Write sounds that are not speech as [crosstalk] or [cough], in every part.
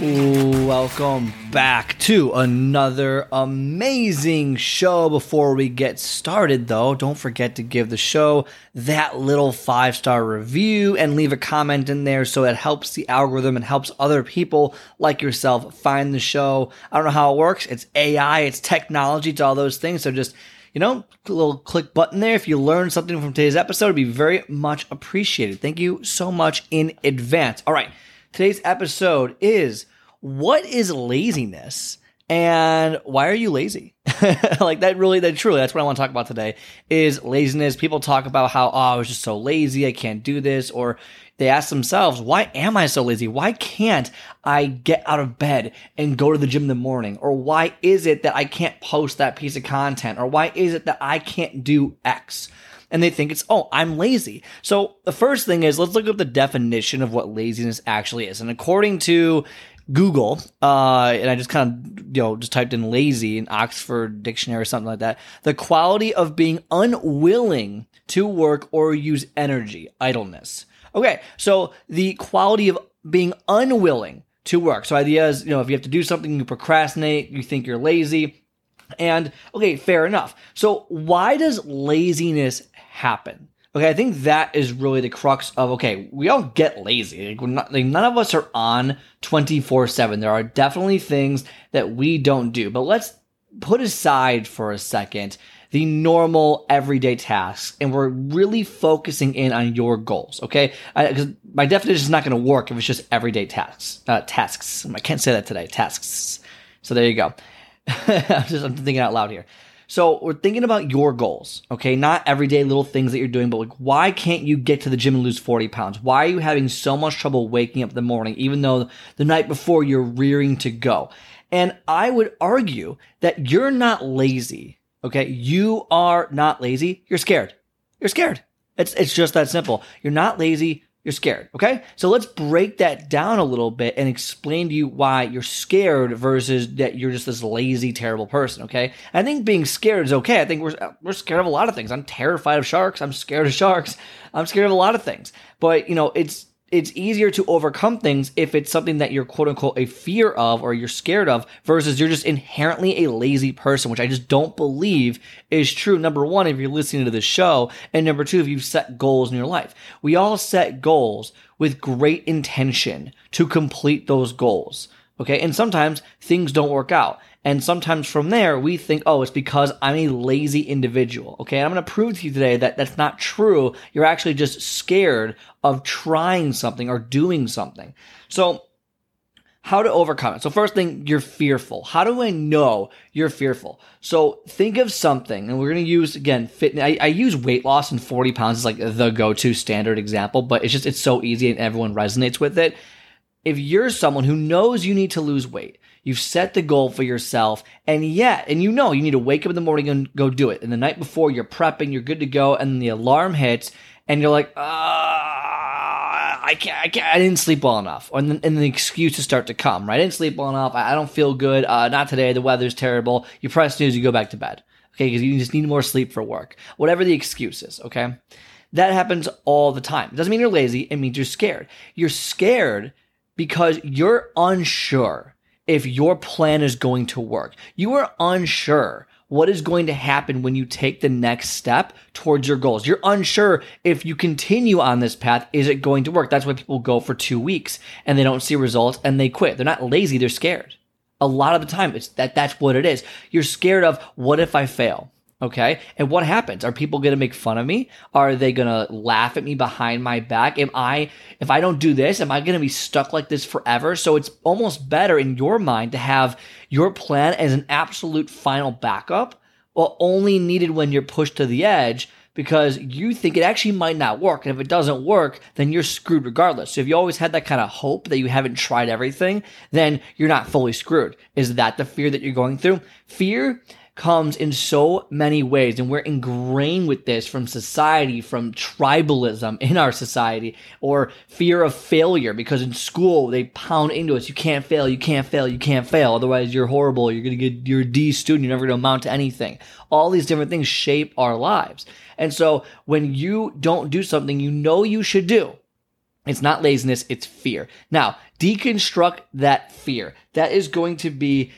Welcome back to another amazing show. Before we get started, though, don't forget to give the show that little five star review and leave a comment in there so it helps the algorithm and helps other people like yourself find the show. I don't know how it works. It's AI, it's technology, it's all those things. So just you know, a little click button there. If you learned something from today's episode, it'd be very much appreciated. Thank you so much in advance. All right. Today's episode is what is laziness and why are you lazy? [laughs] like that really, that truly, that's what I want to talk about today is laziness. People talk about how, oh, I was just so lazy. I can't do this. Or they ask themselves, why am I so lazy? Why can't I get out of bed and go to the gym in the morning? Or why is it that I can't post that piece of content? Or why is it that I can't do X? And they think it's, oh, I'm lazy. So the first thing is let's look up the definition of what laziness actually is. And according to Google, uh, and I just kind of, you know, just typed in lazy in Oxford Dictionary or something like that. The quality of being unwilling to work or use energy, idleness. Okay, so the quality of being unwilling to work. So idea is, you know, if you have to do something, you procrastinate, you think you're lazy. And okay, fair enough. So why does laziness happen? Okay, I think that is really the crux of okay, we all get lazy. Like, not, like none of us are on 24 7. There are definitely things that we don't do. But let's put aside for a second the normal everyday tasks and we're really focusing in on your goals. Okay, because my definition is not going to work if it's just everyday tasks. Uh, tasks. I can't say that today. Tasks. So there you go. [laughs] I'm just I'm thinking out loud here. So we're thinking about your goals, okay? Not everyday little things that you're doing, but like, why can't you get to the gym and lose 40 pounds? Why are you having so much trouble waking up in the morning, even though the night before you're rearing to go? And I would argue that you're not lazy, okay? You are not lazy. You're scared. You're scared. It's, it's just that simple. You're not lazy you're scared. Okay. So let's break that down a little bit and explain to you why you're scared versus that you're just this lazy, terrible person. Okay. I think being scared is okay. I think we're, we're scared of a lot of things. I'm terrified of sharks. I'm scared of sharks. I'm scared of a lot of things. But, you know, it's, it's easier to overcome things if it's something that you're quote unquote a fear of or you're scared of versus you're just inherently a lazy person, which I just don't believe is true. Number one, if you're listening to this show, and number two, if you've set goals in your life. We all set goals with great intention to complete those goals. Okay. And sometimes things don't work out. And sometimes from there, we think, oh, it's because I'm a lazy individual. Okay. And I'm going to prove to you today that that's not true. You're actually just scared of trying something or doing something. So, how to overcome it. So, first thing, you're fearful. How do I know you're fearful? So, think of something, and we're going to use again fitness. I, I, use weight loss and 40 pounds as like the go to standard example, but it's just, it's so easy and everyone resonates with it. If you're someone who knows you need to lose weight, You've set the goal for yourself, and yet, and you know you need to wake up in the morning and go do it. And the night before, you're prepping, you're good to go, and the alarm hits, and you're like, ah, I can't, I can't, I didn't sleep well enough. And then, and the excuses start to come, right? I didn't sleep well enough. I, don't feel good. Uh, not today. The weather's terrible. You press snooze, you go back to bed. Okay. Because you just need more sleep for work. Whatever the excuse is. Okay. That happens all the time. It doesn't mean you're lazy. It means you're scared. You're scared because you're unsure if your plan is going to work. You are unsure what is going to happen when you take the next step towards your goals. You're unsure if you continue on this path, is it going to work? That's why people go for two weeks and they don't see results and they quit. They're not lazy, they're scared. A lot of the time, it's that that's what it is. You're scared of what if I fail? Okay. And what happens? Are people going to make fun of me? Are they going to laugh at me behind my back? Am I, if I don't do this, am I going to be stuck like this forever? So it's almost better in your mind to have your plan as an absolute final backup, or only needed when you're pushed to the edge because you think it actually might not work. And if it doesn't work, then you're screwed regardless. So if you always had that kind of hope that you haven't tried everything, then you're not fully screwed. Is that the fear that you're going through? Fear comes in so many ways and we're ingrained with this from society from tribalism in our society or fear of failure because in school they pound into us you can't fail you can't fail you can't fail otherwise you're horrible you're going to get you're a D student you're never going to amount to anything all these different things shape our lives and so when you don't do something you know you should do it's not laziness, it's fear. Now, deconstruct that fear. That is going to be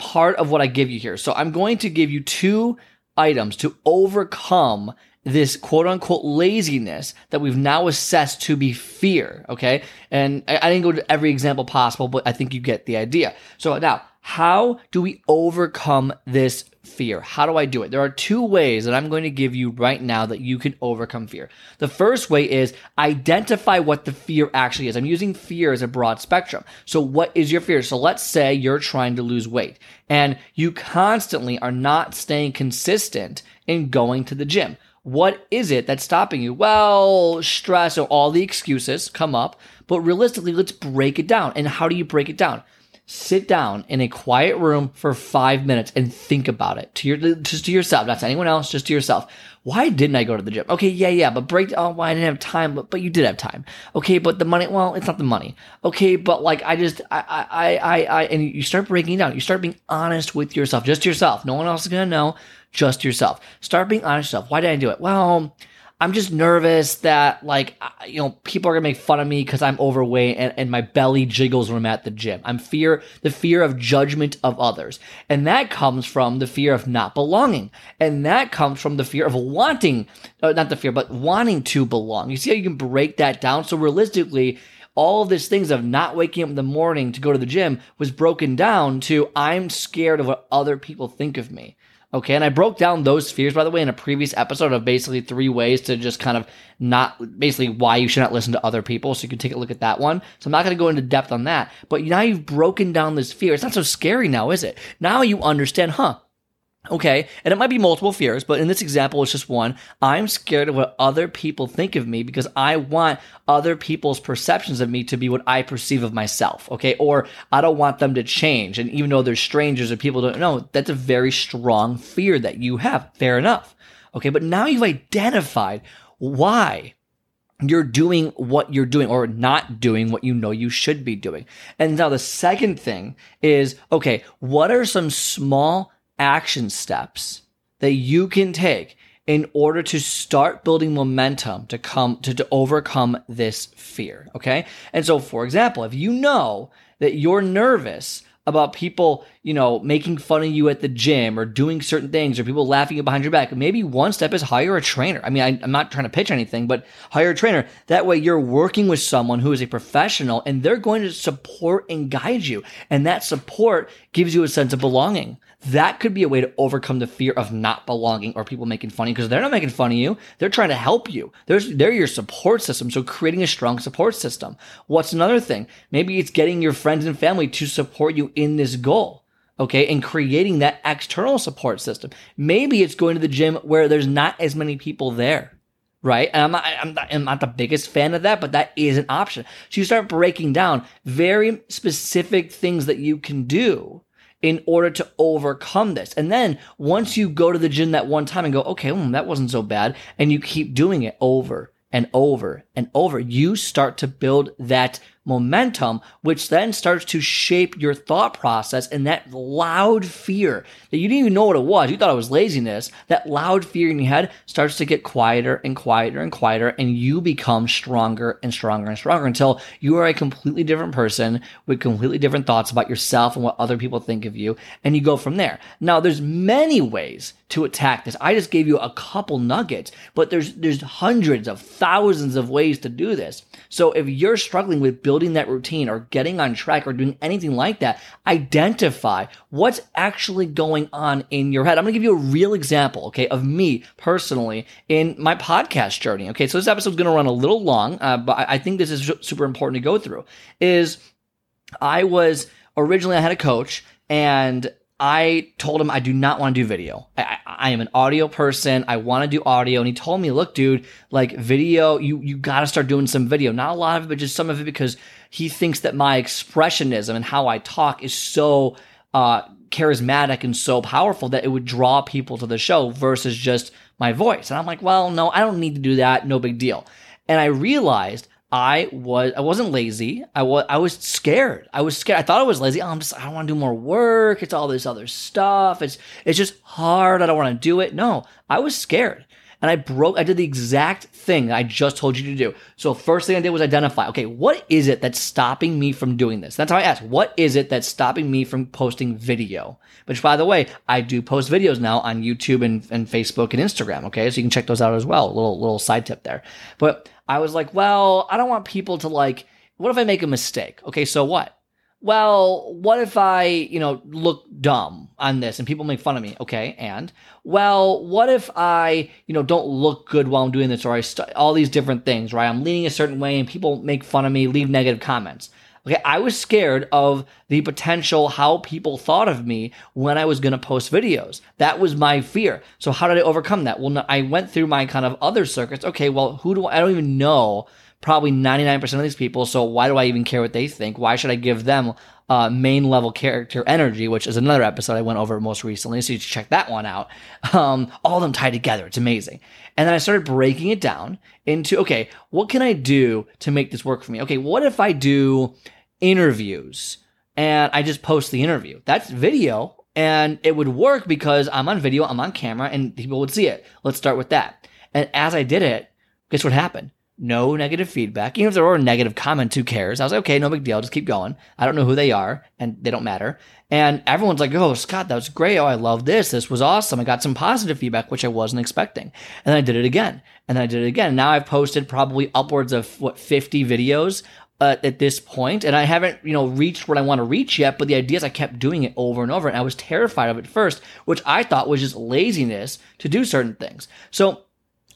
part of what I give you here. So I'm going to give you two items to overcome this quote unquote laziness that we've now assessed to be fear. Okay. And I, I, didn't go to every example possible, but I think you get the idea. So now, how do we overcome this fear. How do I do it? There are two ways that I'm going to give you right now that you can overcome fear. The first way is identify what the fear actually is. I'm using fear as a broad spectrum. So what is your fear? So let's say you're trying to lose weight and you constantly are not staying consistent in going to the gym. What is it that's stopping you? Well, stress or all the excuses come up, but realistically, let's break it down. And how do you break it down? Sit down in a quiet room for five minutes and think about it to your just to yourself, not to anyone else, just to yourself. Why didn't I go to the gym? Okay, yeah, yeah, but break. Oh, why I didn't have time, but but you did have time. Okay, but the money. Well, it's not the money. Okay, but like I just I I I I and you start breaking down. You start being honest with yourself, just yourself. No one else is gonna know. Just yourself. Start being honest yourself. Why did I do it? Well I'm just nervous that like you know people are gonna make fun of me because I'm overweight and, and my belly jiggles when I'm at the gym. I'm fear the fear of judgment of others, and that comes from the fear of not belonging, and that comes from the fear of wanting, uh, not the fear, but wanting to belong. You see how you can break that down? So realistically, all of these things of not waking up in the morning to go to the gym was broken down to I'm scared of what other people think of me. Okay. And I broke down those fears, by the way, in a previous episode of basically three ways to just kind of not basically why you should not listen to other people. So you can take a look at that one. So I'm not going to go into depth on that. But now you've broken down this fear. It's not so scary now, is it? Now you understand, huh? Okay, and it might be multiple fears, but in this example, it's just one. I'm scared of what other people think of me because I want other people's perceptions of me to be what I perceive of myself. Okay, or I don't want them to change. And even though they're strangers or people don't know, that's a very strong fear that you have. Fair enough. Okay, but now you've identified why you're doing what you're doing or not doing what you know you should be doing. And now the second thing is okay, what are some small action steps that you can take in order to start building momentum to come to, to overcome this fear. Okay. And so, for example, if you know that you're nervous about people, you know, making fun of you at the gym or doing certain things or people laughing behind your back, maybe one step is hire a trainer. I mean, I, am not trying to pitch anything, but hire a trainer. That way you're working with someone who is a professional and they're going to support and guide you. And that support gives you a sense of belonging that could be a way to overcome the fear of not belonging or people making fun of you because they're not making fun of you. They're trying to help you. There's, they're your support system. So creating a strong support system. What's another thing? Maybe it's getting your friends and family to support you in this goal. Okay. And creating that external support system. Maybe it's going to the gym where there's not as many people there right? And I'm not, I'm not, I'm not the biggest fan of that, but that is an option. So you start breaking down very specific things that you can do in order to overcome this. And then once you go to the gym that one time and go, okay, well, that wasn't so bad, and you keep doing it over and over and over, you start to build that momentum, which then starts to shape your thought process and that loud fear that you didn't even know what it was. You thought it was laziness. That loud fear in your head starts to get quieter and quieter and quieter, and you become stronger and stronger and stronger until you are a completely different person with completely different thoughts about yourself and what other people think of you. And you go from there. Now, there's many ways to attack this. I just gave you a couple nuggets, but there's, there's hundreds of thousands of ways to do this. So if you're struggling with building that routine or getting on track or doing anything like that, identify what's actually going on in your head. I'm going to give you a real example, okay, of me personally in my podcast journey. Okay, so this episode's going to run a little long, uh, but I think this is super important to go through. Is I was originally I had a coach and I told him I do not want to do video. I, I am an audio person. I want to do audio. And he told me, look, dude, like video, you, you got to start doing some video. Not a lot of it, but just some of it because he thinks that my expressionism and how I talk is so uh, charismatic and so powerful that it would draw people to the show versus just my voice. And I'm like, well, no, I don't need to do that. No big deal. And I realized I was I wasn't lazy. I was I was scared. I was scared. I thought I was lazy. Oh, I'm just I don't want to do more work. It's all this other stuff. It's it's just hard. I don't want to do it. No, I was scared and I broke, I did the exact thing I just told you to do. So first thing I did was identify, okay, what is it that's stopping me from doing this? That's how I asked, what is it that's stopping me from posting video? Which by the way, I do post videos now on YouTube and, and Facebook and Instagram. Okay. So you can check those out as well. Little, little side tip there. But I was like, well, I don't want people to like, what if I make a mistake? Okay. So what? Well, what if I, you know, look dumb on this and people make fun of me? Okay. And, well, what if I, you know, don't look good while I'm doing this or I, st- all these different things, right? I'm leaning a certain way and people make fun of me, leave negative comments. Okay. I was scared of the potential how people thought of me when I was going to post videos. That was my fear. So how did I overcome that? Well, I went through my kind of other circuits. Okay. Well, who do I, I don't even know probably 99% of these people. So why do I even care what they think? Why should I give them uh, main level character energy, which is another episode I went over most recently. So you should check that one out. [laughs] Um, all of them tied together. It's amazing. And then I started breaking it down into, okay, what can I do to make this work for me? Okay, what if I do interviews and I just post the interview? That's video and it would work because I'm on video, I'm on camera and people would see it. Let's start with that. And as I did it, guess what happened? No negative feedback. Even if there were a negative comments, who cares? I was like, okay, no big deal. Just keep going. I don't know who they are and they don't matter. And everyone's like, oh, Scott, that was great. Oh, I love this. This was awesome. I got some positive feedback, which I wasn't expecting. And then I did it again. And then I did it again. Now I've posted probably upwards of what, 50 videos uh, at this point, and I haven't, you know, reached what I want to reach yet. But the idea is I kept doing it over and over, and I was terrified of it first, which I thought was just laziness to do certain things. So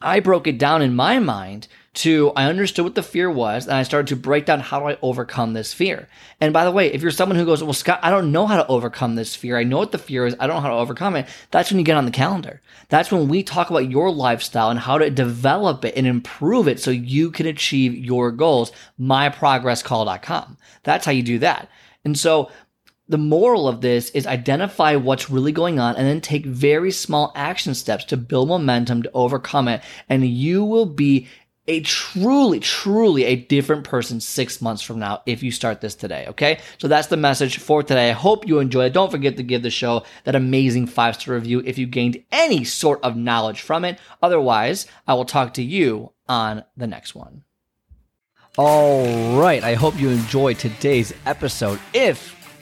I broke it down in my mind to I understood what the fear was and I started to break down how do I overcome this fear. And by the way, if you're someone who goes, well, Scott, I don't know how to overcome this fear. I know what the fear is. I don't know how to overcome it. That's when you get on the calendar. That's when we talk about your lifestyle and how to develop it and improve it so you can achieve your goals. MyProgressCall.com. That's how you do that. And so the moral of this is identify what's really going on and then take very small action steps to build momentum to overcome it. And you will be a truly, truly a different person six months from now if you start this today. Okay. So that's the message for today. I hope you enjoyed it. Don't forget to give the show that amazing five star review if you gained any sort of knowledge from it. Otherwise, I will talk to you on the next one. All right. I hope you enjoyed today's episode. If